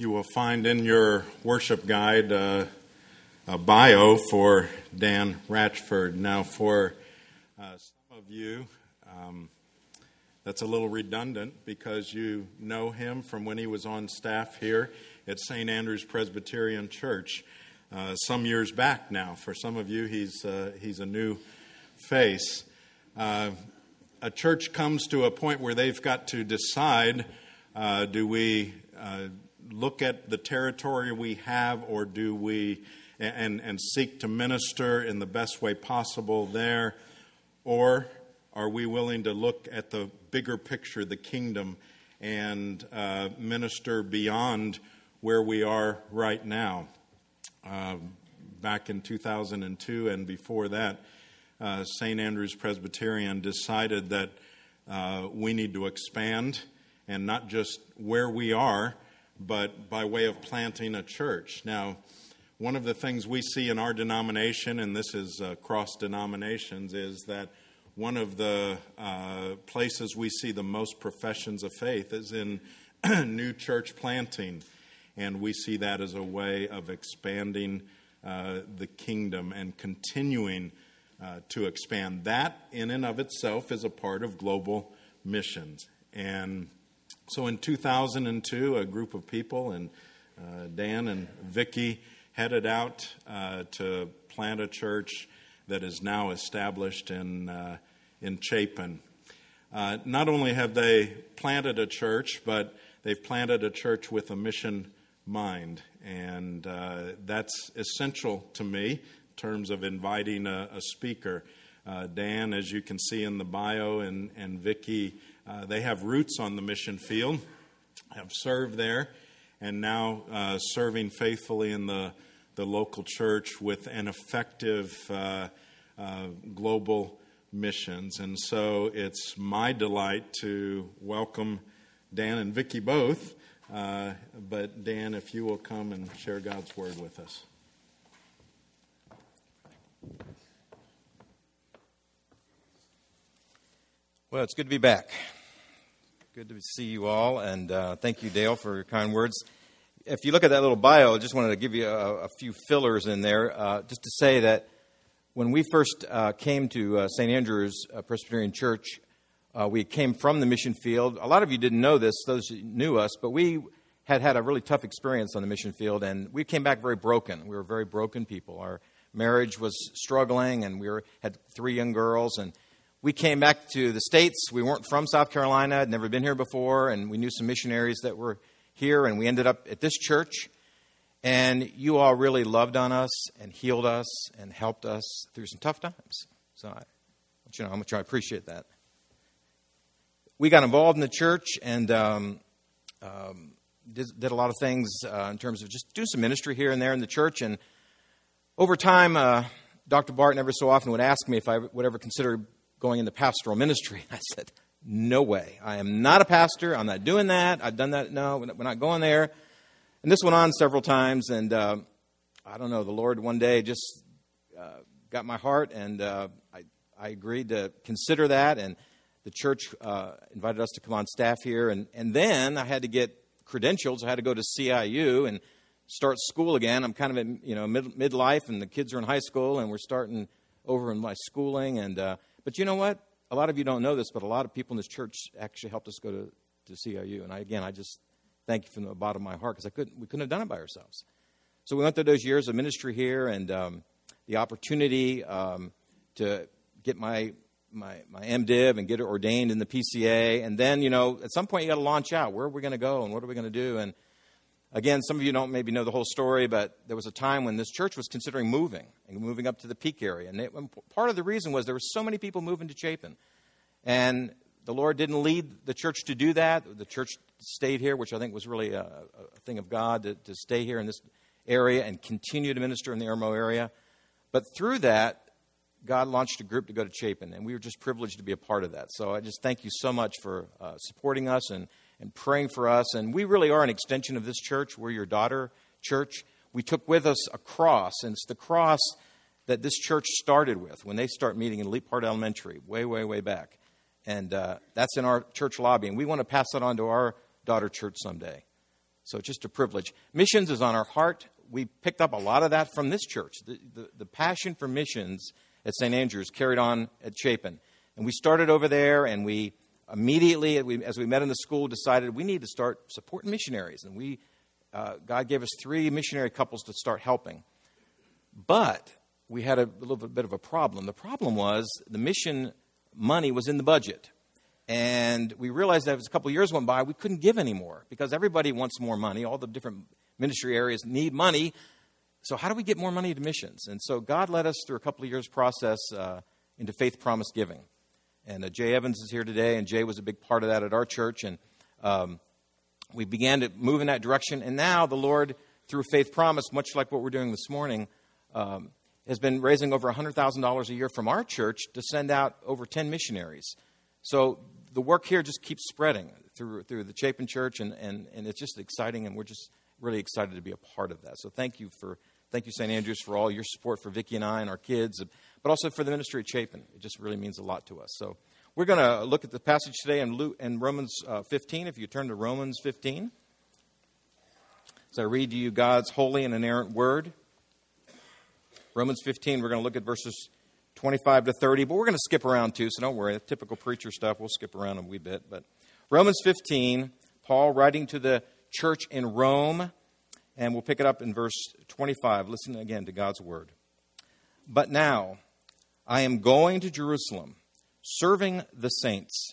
you will find in your worship guide uh, a bio for Dan Ratchford. Now, for uh, some of you, um, that's a little redundant because you know him from when he was on staff here at St. Andrew's Presbyterian Church uh, some years back now. For some of you, he's, uh, he's a new face. Uh, a church comes to a point where they've got to decide uh, do we look at the territory we have, or do we and, and seek to minister in the best way possible there? Or are we willing to look at the bigger picture, the kingdom, and uh, minister beyond where we are right now? Uh, back in 2002 and before that, uh, St. Andrew's Presbyterian decided that uh, we need to expand and not just where we are, but by way of planting a church. Now, one of the things we see in our denomination, and this is uh, cross denominations, is that one of the uh, places we see the most professions of faith is in new church planting. And we see that as a way of expanding uh, the kingdom and continuing uh, to expand. That, in and of itself, is a part of global missions. And so in 2002, a group of people, and uh, Dan and Vicki, headed out uh, to plant a church that is now established in, uh, in Chapin. Uh, not only have they planted a church, but they've planted a church with a mission mind. And uh, that's essential to me in terms of inviting a, a speaker. Uh, Dan, as you can see in the bio, and, and Vicki uh, they have roots on the mission field, have served there, and now uh, serving faithfully in the, the local church with an effective uh, uh, global missions. And so it's my delight to welcome Dan and Vicki both. Uh, but Dan, if you will come and share God's word with us. Well, it's good to be back. Good to see you all, and uh, thank you, Dale, for your kind words. If you look at that little bio, I just wanted to give you a, a few fillers in there, uh, just to say that when we first uh, came to uh, St. Andrew's uh, Presbyterian Church, uh, we came from the mission field. A lot of you didn't know this; those who knew us, but we had had a really tough experience on the mission field, and we came back very broken. We were very broken people. Our marriage was struggling, and we were, had three young girls, and we came back to the States. We weren't from South Carolina, had never been here before, and we knew some missionaries that were here, and we ended up at this church. And you all really loved on us and healed us and helped us through some tough times. So I want you know how much I appreciate that. We got involved in the church and um, um, did, did, a lot of things uh, in terms of just doing some ministry here and there in the church. And over time, uh, Dr. Barton every so often would ask me if I would ever consider going into pastoral ministry. I said, No way. I am not a pastor. I'm not doing that. I've done that. No, we're not going there. And this went on several times. And uh, I don't know, the Lord one day just uh, got my heart, and uh, I, I agreed to consider that. And the church uh, invited us to come on staff here. And, and then I had to get credentials. I had to go to CIU and start school again. I'm kind of in you know mid midlife, and the kids are in high school, and we're starting over in my schooling. And uh, but you know what? A lot of you don't know this, but a lot of people in this church actually helped us go to, to CIU. And I, again, I just thank you from the bottom of my heart because couldn't, we couldn't have done it by ourselves. So we went through those years of ministry here and um, the opportunity um, to get my, my, my MDiv and get it ordained in the PCA. And then, you know, at some point you got to launch out. Where are we going to go and what are we going to do? And Again, some of you don't maybe know the whole story, but there was a time when this church was considering moving and moving up to the Peak area. And, and part of the reason was there were so many people moving to Chapin. And the Lord didn't lead the church to do that. The church stayed here, which I think was really a, a thing of God to, to, stay here in this area and continue to minister in the Irmo area. But through that, God launched a group to go to Chapin, and we were just privileged to be a part of that. So I just thank you so much for uh, supporting us and and praying for us. And we really are an extension of this church. We're your daughter church. We took with us a cross, and it's the cross that this church started with when they start meeting in Leaphart Elementary, way, way, way back. And uh, that's in our church lobby, and we want to pass that on to our daughter church someday. So, it's just a privilege. Missions is on our heart. We picked up a lot of that from this church. The, the, the passion for missions at St. Andrews carried on at Chapin. And we started over there, and we immediately, as we met in the school, decided we need to start supporting missionaries. And we, uh, God gave us three missionary couples to start helping. But we had a little bit of a problem. The problem was the mission money was in the budget. And we realized that as a couple of years went by, we couldn't give anymore because everybody wants more money. All the different ministry areas need money. So, how do we get more money to missions? And so, God led us through a couple of years' process uh, into faith promise giving. And uh, Jay Evans is here today, and Jay was a big part of that at our church. And um, we began to move in that direction. And now, the Lord, through faith promise, much like what we're doing this morning, um, has been raising over $100,000 a year from our church to send out over 10 missionaries. So the work here just keeps spreading through, through the Chapin Church, and, and, and it's just exciting, and we're just really excited to be a part of that. So thank you for thank you, St. Andrews, for all your support for Vicki and I and our kids, but also for the ministry of Chapin. It just really means a lot to us. So we're going to look at the passage today in, Luke, in Romans uh, 15. If you turn to Romans 15, as I read to you God's holy and inerrant word. Romans 15, we're going to look at verses 25 to 30, but we're going to skip around too, so don't worry. The typical preacher stuff, we'll skip around a wee bit. But Romans 15, Paul writing to the church in Rome, and we'll pick it up in verse 25. Listen again to God's word. But now I am going to Jerusalem, serving the saints.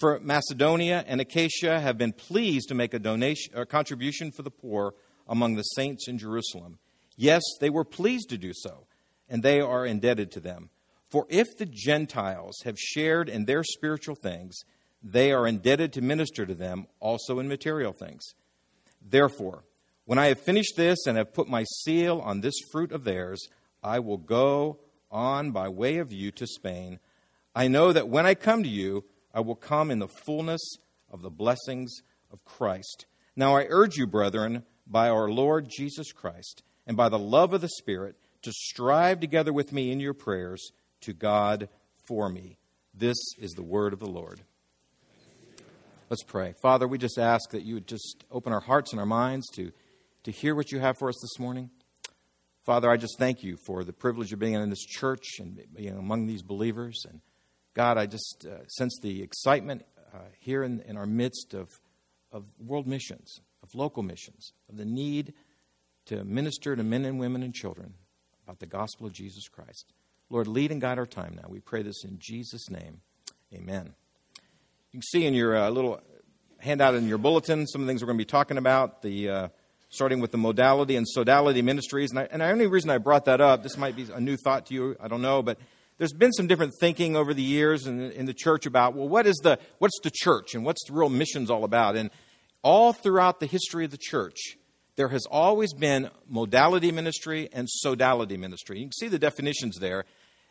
For Macedonia and Achaia have been pleased to make a donation, a contribution for the poor among the saints in Jerusalem. Yes, they were pleased to do so, and they are indebted to them. For if the Gentiles have shared in their spiritual things, they are indebted to minister to them also in material things. Therefore, when I have finished this and have put my seal on this fruit of theirs, I will go on by way of you to Spain. I know that when I come to you, I will come in the fullness of the blessings of Christ. Now I urge you, brethren, by our Lord Jesus Christ and by the love of the Spirit to strive together with me in your prayers to God for me. This is the word of the Lord. Let's pray. Father, we just ask that you would just open our hearts and our minds to, to hear what you have for us this morning. Father, I just thank you for the privilege of being in this church and being among these believers. And God, I just uh, sense the excitement uh, here in, in our midst of, of world missions, of local missions, of the need to minister to men and women and children about the gospel of Jesus Christ. Lord, lead and guide our time now. We pray this in Jesus' name. Amen. You can see in your uh, little handout in your bulletin some of the things we're going to be talking about, the, uh, starting with the modality and sodality ministries. And, I, and the only reason I brought that up, this might be a new thought to you, I don't know, but there's been some different thinking over the years in, in the church about, well, what is the, what's the church and what's the real missions all about? And all throughout the history of the church, there has always been modality ministry and sodality ministry. You can see the definitions there.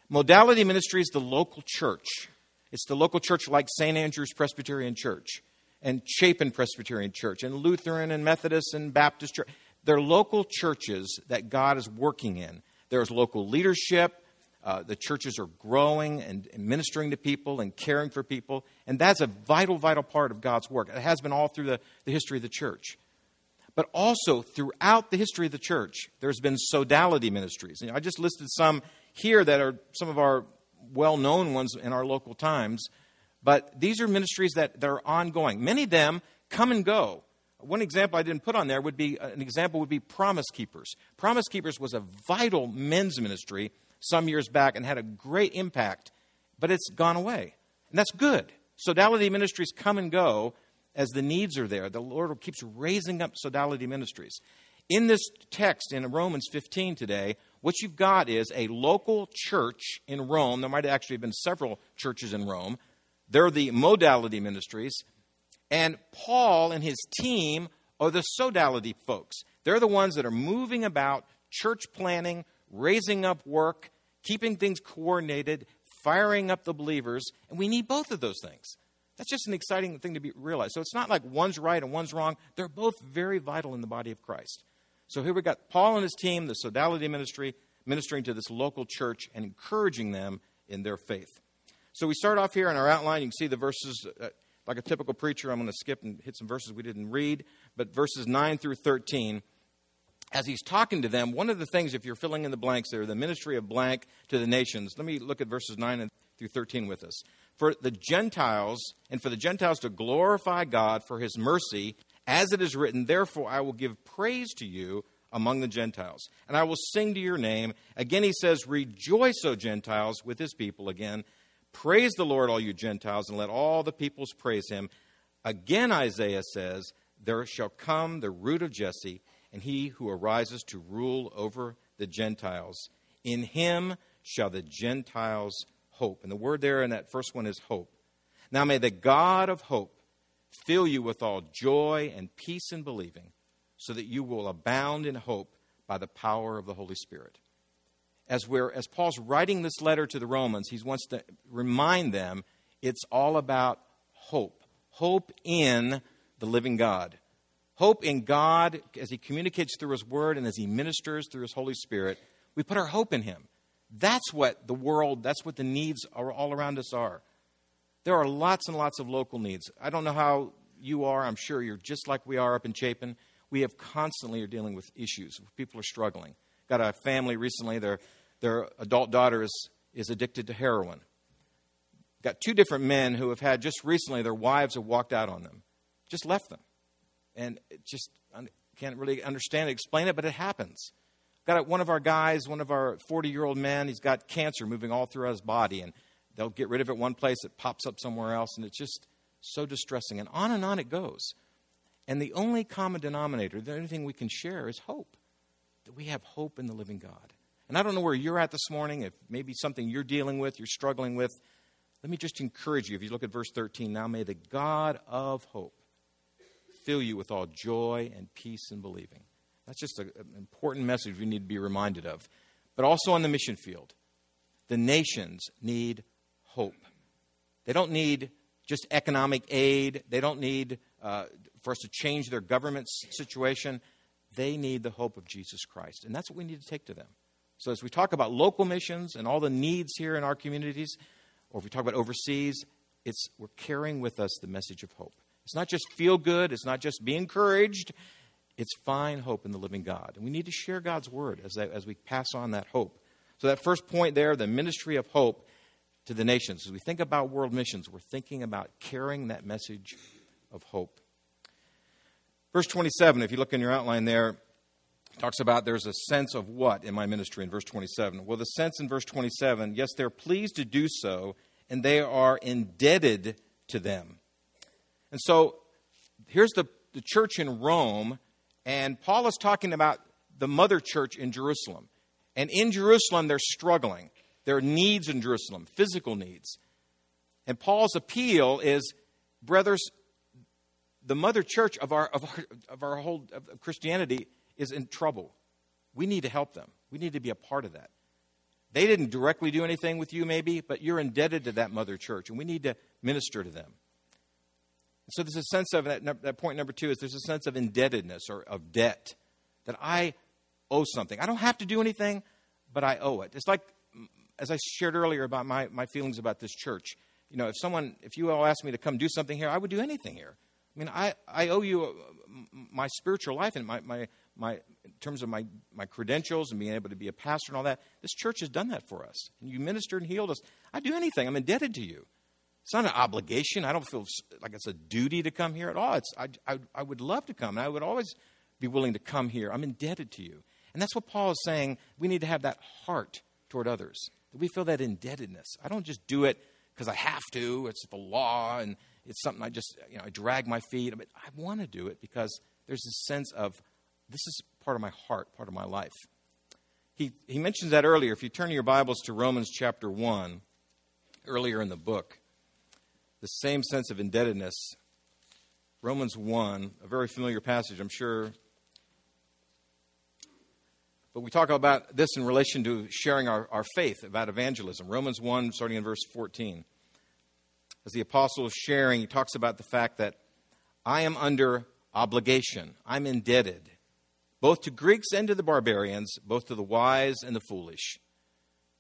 Modality ministry is the local church. It's the local church like St. Andrew's Presbyterian Church and Chapin Presbyterian Church and Lutheran and Methodist and Baptist Church. They're local churches that God is working in. There's local leadership. Uh, the churches are growing and, ministering to people and caring for people. And that's a vital, vital part of God's work. It has been all through the, the history of the church but also throughout the history of the church, there's been sodality ministries. I just listed some here that are some of our well known ones in our local times, but these are ministries that, that are ongoing. Many of them come and go. One example I didn't put on there would be uh, an example would be Promise Keepers. Promise Keepers was a vital men's ministry some years back and had a great impact, but it's gone away. And that's good. Sodality ministries come and go, as the needs are there. The Lord keeps raising up sodality ministries. In this text in Romans 15 today, what you've got is a local church in Rome. There might actually have been several churches in Rome. They're the modality ministries. And Paul and his team are the sodality folks. They're the ones that are moving about church planning, raising up work, keeping things coordinated, firing up the believers. And we need both of those things. That's just an exciting thing to be realized. So it's not like one's right and one's wrong. They're both very vital in the body of Christ. So here we got Paul and his team, the Sodality ministry, ministering to this local church and encouraging them in their faith. So we start off here in our outline. You can see the verses. Uh, like a typical preacher, I'm going to skip and hit some verses we didn't read. But verses 9 through 13, as he's talking to them, one of the things, if you're filling in the blanks there, the ministry of blank to the nations, let me look at verses 9 through 13 with us. For the Gentiles, and for the Gentiles to glorify God for his mercy, as it is written, Therefore I will give praise to you among the Gentiles, and I will sing to your name. Again, he says, Rejoice, O Gentiles, with his people. Again, praise the Lord, all you Gentiles, and let all the peoples praise him. Again, Isaiah says, There shall come the root of Jesse, and he who arises to rule over the Gentiles. In him shall the Gentiles hope. And the word there in that first one is hope. Now may the God of hope fill you with all joy and peace in believing so that you will abound in hope by the power of the Holy Spirit. As, we're, as Paul's writing this letter to the Romans, he wants to remind them it's all about hope. Hope in the living God. Hope in God as he communicates through his word and as he ministers through his Holy Spirit. We put our hope in him. That's what the world, that's what the needs are, all around us are. There are lots and lots of local needs. I don't know how you are. I'm sure you're just like we are up in Chapin we have constantly are dealing with issues. People are struggling. Got a family recently, their, their adult daughter is, is addicted to heroin. Got two different men who have had just recently, their wives have walked out on them, just left them. And just can't really understand it, explain it, but it happens. Got one of our guys, one of our 40 year old men, he's got cancer moving all throughout his body, and they'll get rid of it one place, it pops up somewhere else, and it's just so distressing. And on and on it goes. And the only common denominator, the only thing we can share is hope. That we have hope in the living God. And I don't know where you're at this morning, if maybe something you're dealing with, you're struggling with. Let me just encourage you. If you look at verse 13, now may the God of hope fill you with all joy and peace in believing. That's just an important message we need to be reminded of. But also on the mission field, the nations need hope. They don't need just economic aid, they don't need uh, for us to change their government situation. They need the hope of Jesus Christ. And that's what we need to take to them. So, as we talk about local missions and all the needs here in our communities, or if we talk about overseas, it's, we're carrying with us the message of hope. It's not just feel good, it's not just be encouraged, it's find hope in the living God. And we need to share God's word as, as we pass on that hope. So, that first point there, the ministry of hope to the nations. As we think about world missions, we're thinking about carrying that message of hope. Verse 27, if you look in your outline there, talks about there's a sense of what in my ministry in verse 27. Well, the sense in verse 27, yes, they're pleased to do so, and they are indebted to them. And so here's the, the church in Rome, and Paul is talking about the mother church in Jerusalem. And in Jerusalem, they're struggling. There are needs in Jerusalem, physical needs. And Paul's appeal is, brothers, the mother church of our, of our, of our whole of Christianity is in trouble. We need to help them. We need to be a part of that. They didn't directly do anything with you, maybe, but you're indebted to that mother church, and we need to minister to them. So there's a sense of that, that point number two is there's a sense of indebtedness or of debt that I owe something. I don't have to do anything, but I owe it. It's like as I shared earlier about my, my feelings about this church. You know, if someone, if you all asked me to come do something here, I would do anything here. I mean, I, I owe you uh, my spiritual life and my, my, my, in terms of my, my credentials and being able to be a pastor and all that. This church has done that for us. And you ministered and healed us. I do anything. I'm indebted to you. It's not an obligation. I don't feel like it's a duty to come here at all. It's, I, I, I would love to come. And I would always be willing to come here. I'm indebted to you. And that's what Paul is saying. We need to have that heart toward others. That we feel that indebtedness. I don't just do it because I have to. It's the law and it's something I just, you know, I drag my feet. But I want to do it because there's this sense of this is part of my heart, part of my life. He, he mentions that earlier. If you turn your Bibles to Romans chapter 1, earlier in the book, the same sense of indebtedness. Romans 1, a very familiar passage, I'm sure. But we talk about this in relation to sharing our, our faith about evangelism. Romans 1, starting in verse 14 as the apostle is sharing, he talks about the fact that I am under obligation, I'm indebted, both to Greeks and to the barbarians, both to the wise and the foolish.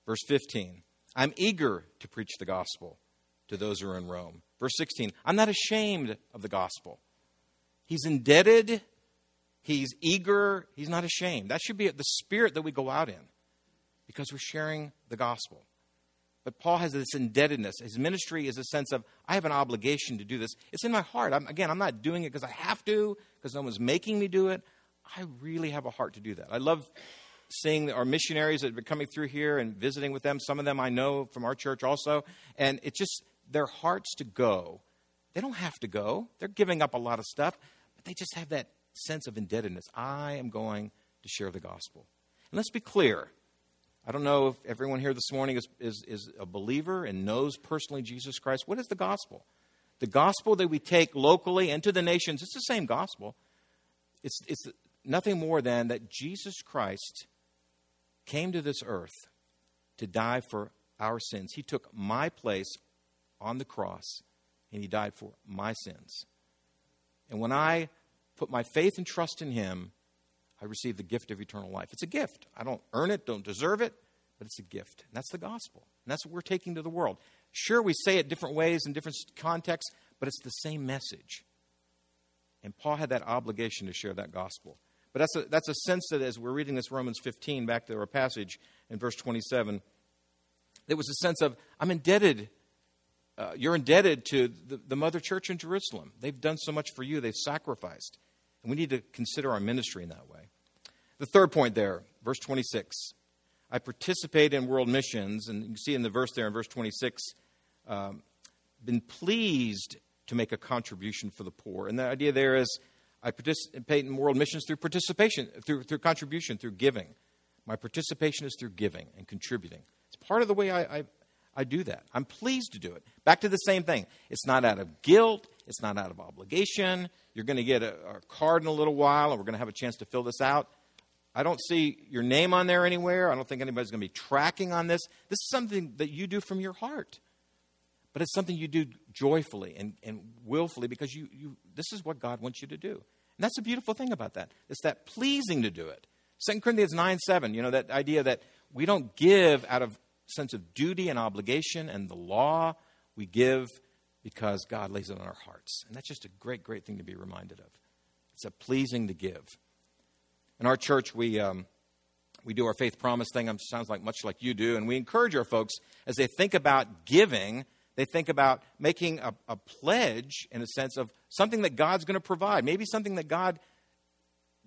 Verse 15 I'm eager to preach the gospel to those who are in Rome. Verse 16 I'm not ashamed of the gospel. He's indebted, he's eager, he's not ashamed. That should be the spirit that we go out in because we're sharing the gospel. But Paul has this indebtedness. His ministry is a sense of, I have an obligation to do this. It's in my heart. I'm, again, I'm not doing it because I have to, because no one's making me do it. I really have a heart to do that. I love seeing our missionaries that are coming through here and visiting with them. Some of them I know from our church also. And it's just their hearts to go. They don't have to go, they're giving up a lot of stuff, but they just have that sense of indebtedness. I am going to share the gospel. And let's be clear I don't know if everyone here this morning is, is, is a believer and knows personally Jesus Christ. What is the gospel? The gospel that we take locally and to the nations, it's the same gospel. It's, it's nothing more than that Jesus Christ came to this earth to die for our sins. He took my place on the cross and he died for my sins. And when I put my faith and trust in him, I receive the gift of eternal life. It's a gift. I don't earn it, don't deserve it, but it's a gift. And that's the gospel. And that's what we're taking to the world. Sure, we say it different ways in different contexts, but it's the same message. And Paul had that obligation to share that gospel. But that's a, that's a sense that as we're reading this Romans 15, back to our passage in verse 27, there was a sense of, I'm indebted. Uh, you're indebted to the, the mother church in Jerusalem. They've done so much for you, they've sacrificed. And we need to consider our ministry in that way. The third point there, verse 26. I participate in world missions, and you see in the verse there in verse 26, um, been pleased to make a contribution for the poor. And the idea there is I participate in world missions through participation, through, through contribution, through giving. My participation is through giving and contributing. It's part of the way I, I, I do that. I'm pleased to do it. Back to the same thing. It's not out of guilt, it's not out of obligation. You're going to get a, a card in a little while, and we're going to have a chance to fill this out. I don't see your name on there anywhere. I don't think anybody's going to be tracking on this. This is something that you do from your heart. But it's something you do joyfully and, and willfully because you, you, this is what God wants you to do. And that's the beautiful thing about that. It's that pleasing to do it. 2 Corinthians 9 7, you know, that idea that we don't give out of sense of duty and obligation and the law. We give because God lays it on our hearts. And that's just a great, great thing to be reminded of. It's a pleasing to give. In our church, we, um, we do our faith promise thing. It sounds like much like you do. And we encourage our folks as they think about giving, they think about making a, a pledge in a sense of something that God's going to provide. Maybe something that God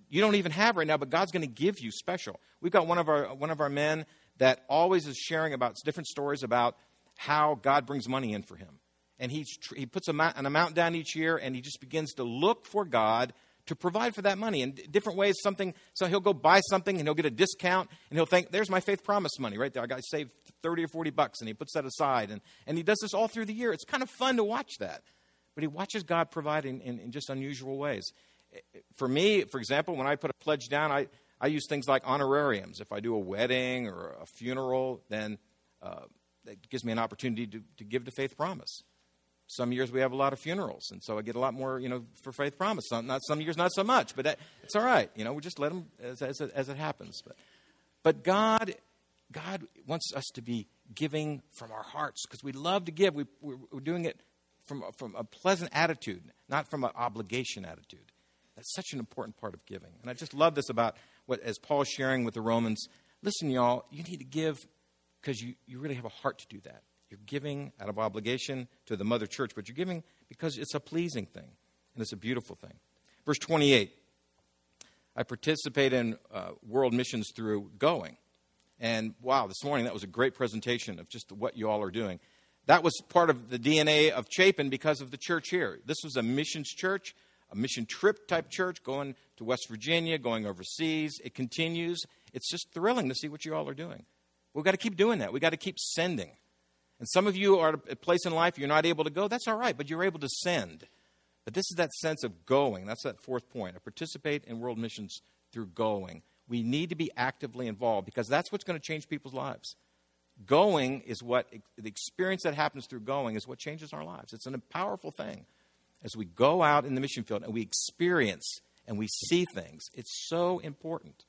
you don't even have right now, but God's going to give you special. We've got one of our one of our men that always is sharing about different stories about how God brings money in for him and he, he puts an amount down each year and he just begins to look for God to provide for that money in different ways. Something, so he'll go buy something and he'll get a discount and he'll think, there's my faith promise money right there. I got to save 30 or 40 bucks and he puts that aside. And, and he does this all through the year. It's kind of fun to watch that. But he watches God provide in, in, in just unusual ways. For me, for example, when I put a pledge down, I, I use things like honorariums. If I do a wedding or a funeral, then uh, that gives me an opportunity to, to give to Faith Promise. Some years we have a lot of funerals, and so I get a lot more, you know, for Faith Promise. Some, not some years, not so much, but that, it's all right. You know, we just let them as, as, it, as it happens. But, but God, God wants us to be giving from our hearts because we love to give. We, we're, we're doing it from, from a pleasant attitude, not from an obligation attitude. That's such an important part of giving. And I just love this about what, as Paul's sharing with the Romans, listen, y'all, you need to give because you, you really have a heart to do that. You're giving out of obligation to the mother church, but you're giving because it's a pleasing thing and it's a beautiful thing. Verse 28 I participate in uh, world missions through going. And wow, this morning that was a great presentation of just what you all are doing. That was part of the DNA of Chapin because of the church here. This was a missions church, a mission trip type church going to West Virginia, going overseas. It continues. It's just thrilling to see what you all are doing. We've got to keep doing that. We've got to keep sending. And some of you are at a place in life you're not able to go. That's all right, but you're able to send. But this is that sense of going. That's that fourth point. I participate in world missions through going. We need to be actively involved because that's what's going to change people's lives. Going is what the experience that happens through going is what changes our lives. It's a powerful thing. As we go out in the mission field and we experience and we see things, it's so important.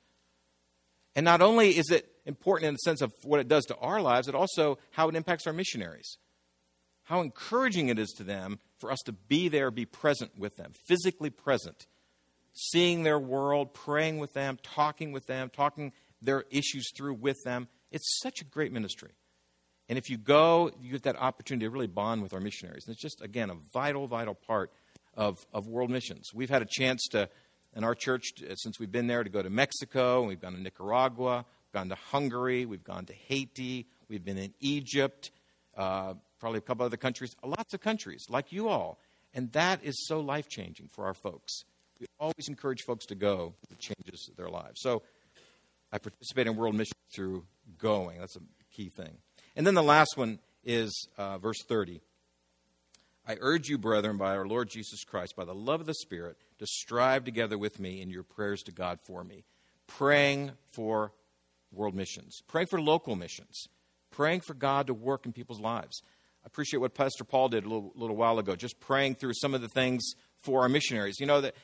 And not only is it important in the sense of what it does to our lives, it also how it impacts our missionaries. how encouraging it is to them for us to be there, be present with them, physically present, seeing their world, praying with them, talking with them, talking their issues through with them. It's such a great ministry. And if you go, you get that opportunity to really bond with our missionaries. And it's just, again, a vital, vital part of, of world missions. We've had a chance to, in our church, since we've been there, to go to Mexico, we've gone to Nicaragua, gone to Hungary, we've gone to Haiti, we've been in Egypt, uh, probably a couple other countries, lots of countries, like you all. And that is so life changing for our folks. We always encourage folks to go, it changes their lives. So I participate in world missions through going. That's a key thing. And then the last one is uh, verse 30. I urge you, brethren, by our Lord Jesus Christ, by the love of the Spirit, to strive together with me in your prayers to God for me, praying for world missions, praying for local missions, praying for God to work in people's lives. I appreciate what Pastor Paul did a little, little while ago, just praying through some of the things for our missionaries. You know that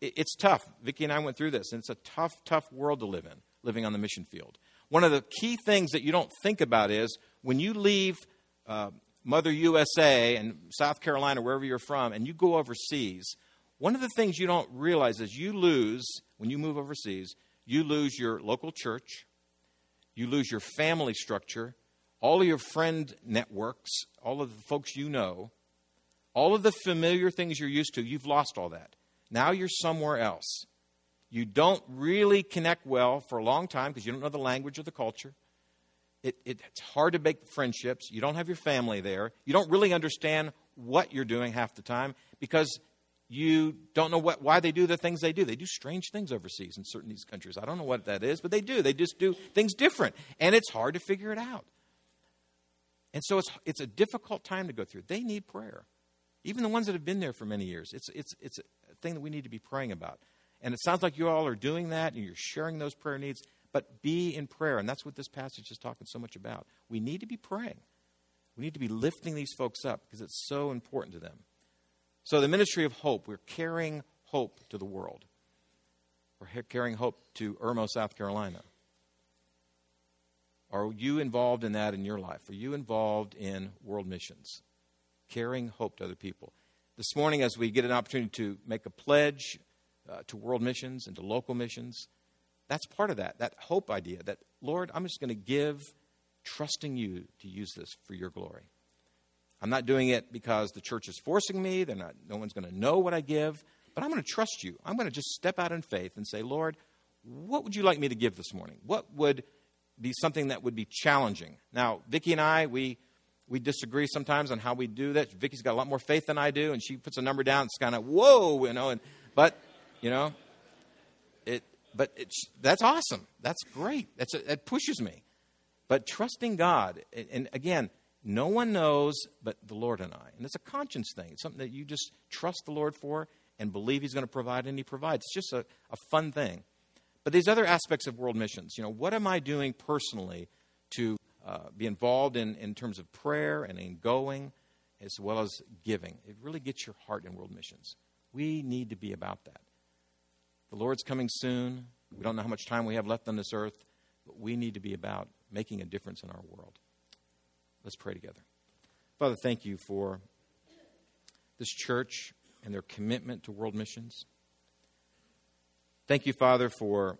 it's tough. Vicki and I went through this, and it's a tough, tough world to live in, living on the mission field. One of the key things that you don't think about is when you leave uh, Mother USA and South Carolina, wherever you're from, and you go overseas, one of the things you don't realize is you lose, when you move overseas, you lose your local church, you lose your family structure, all of your friend networks, all of the folks you know, all of the familiar things you're used to, you've lost all that. Now you're somewhere else. You don't really connect well for a long time because you don't know the language or the culture. It, it, it's hard to make friendships. You don't have your family there. You don't really understand what you're doing half the time because you don't know what, why they do the things they do. They do strange things overseas in certain these countries. I don't know what that is, but they do. They just do things different, and it's hard to figure it out. And so it's, it's a difficult time to go through. They need prayer. Even the ones that have been there for many years, it's, it's, it's a thing that we need to be praying about. And it sounds like you all are doing that and you're sharing those prayer needs but be in prayer. And that's what this passage is talking so much about. We need to be praying. We need to be lifting these folks up because it's so important to them. So, the ministry of hope, we're carrying hope to the world. We're carrying hope to Irmo, South Carolina. Are you involved in that in your life? Are you involved in world missions? Carrying hope to other people. This morning, as we get an opportunity to make a pledge uh, to world missions and to local missions, that's part of that, that hope idea that, Lord, I'm just going to give, trusting you to use this for your glory. I'm not doing it because the church is forcing me, They're not, no one's going to know what I give, but I'm going to trust you. I'm going to just step out in faith and say, Lord, what would you like me to give this morning? What would be something that would be challenging? Now, Vicki and I, we we disagree sometimes on how we do that. Vicki's got a lot more faith than I do, and she puts a number down. It's kind of whoa, you know. And but you know, it but it's, that's awesome. That's great. That's it pushes me. But trusting God, and again, no one knows but the Lord and I. And it's a conscience thing. It's something that you just trust the Lord for and believe He's going to provide, and He provides. It's just a, a fun thing. But these other aspects of world missions, you know, what am I doing personally to uh, be involved in, in terms of prayer and in going as well as giving? It really gets your heart in world missions. We need to be about that. The Lord's coming soon. We don't know how much time we have left on this earth, but we need to be about making a difference in our world. Let's pray together. Father, thank you for this church and their commitment to world missions. Thank you, Father, for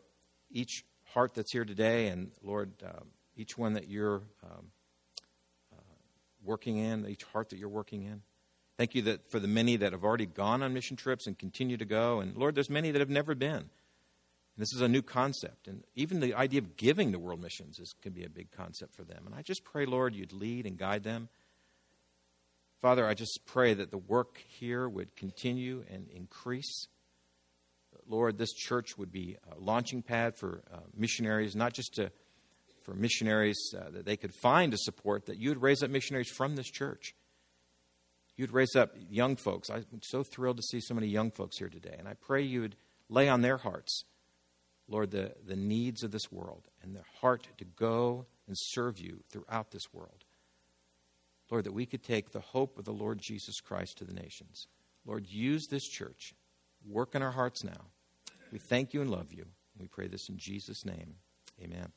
each heart that's here today, and Lord, uh, each one that you're um, uh, working in, each heart that you're working in. Thank you that for the many that have already gone on mission trips and continue to go. And Lord, there's many that have never been. This is a new concept. And even the idea of giving to world missions is, can be a big concept for them. And I just pray, Lord, you'd lead and guide them. Father, I just pray that the work here would continue and increase. Lord, this church would be a launching pad for uh, missionaries, not just to, for missionaries uh, that they could find to support, that you would raise up missionaries from this church you'd raise up young folks. I'm so thrilled to see so many young folks here today. And I pray you would lay on their hearts, Lord, the, the needs of this world and their heart to go and serve you throughout this world. Lord, that we could take the hope of the Lord Jesus Christ to the nations. Lord, use this church. Work in our hearts now. We thank you and love you. We pray this in Jesus' name. Amen.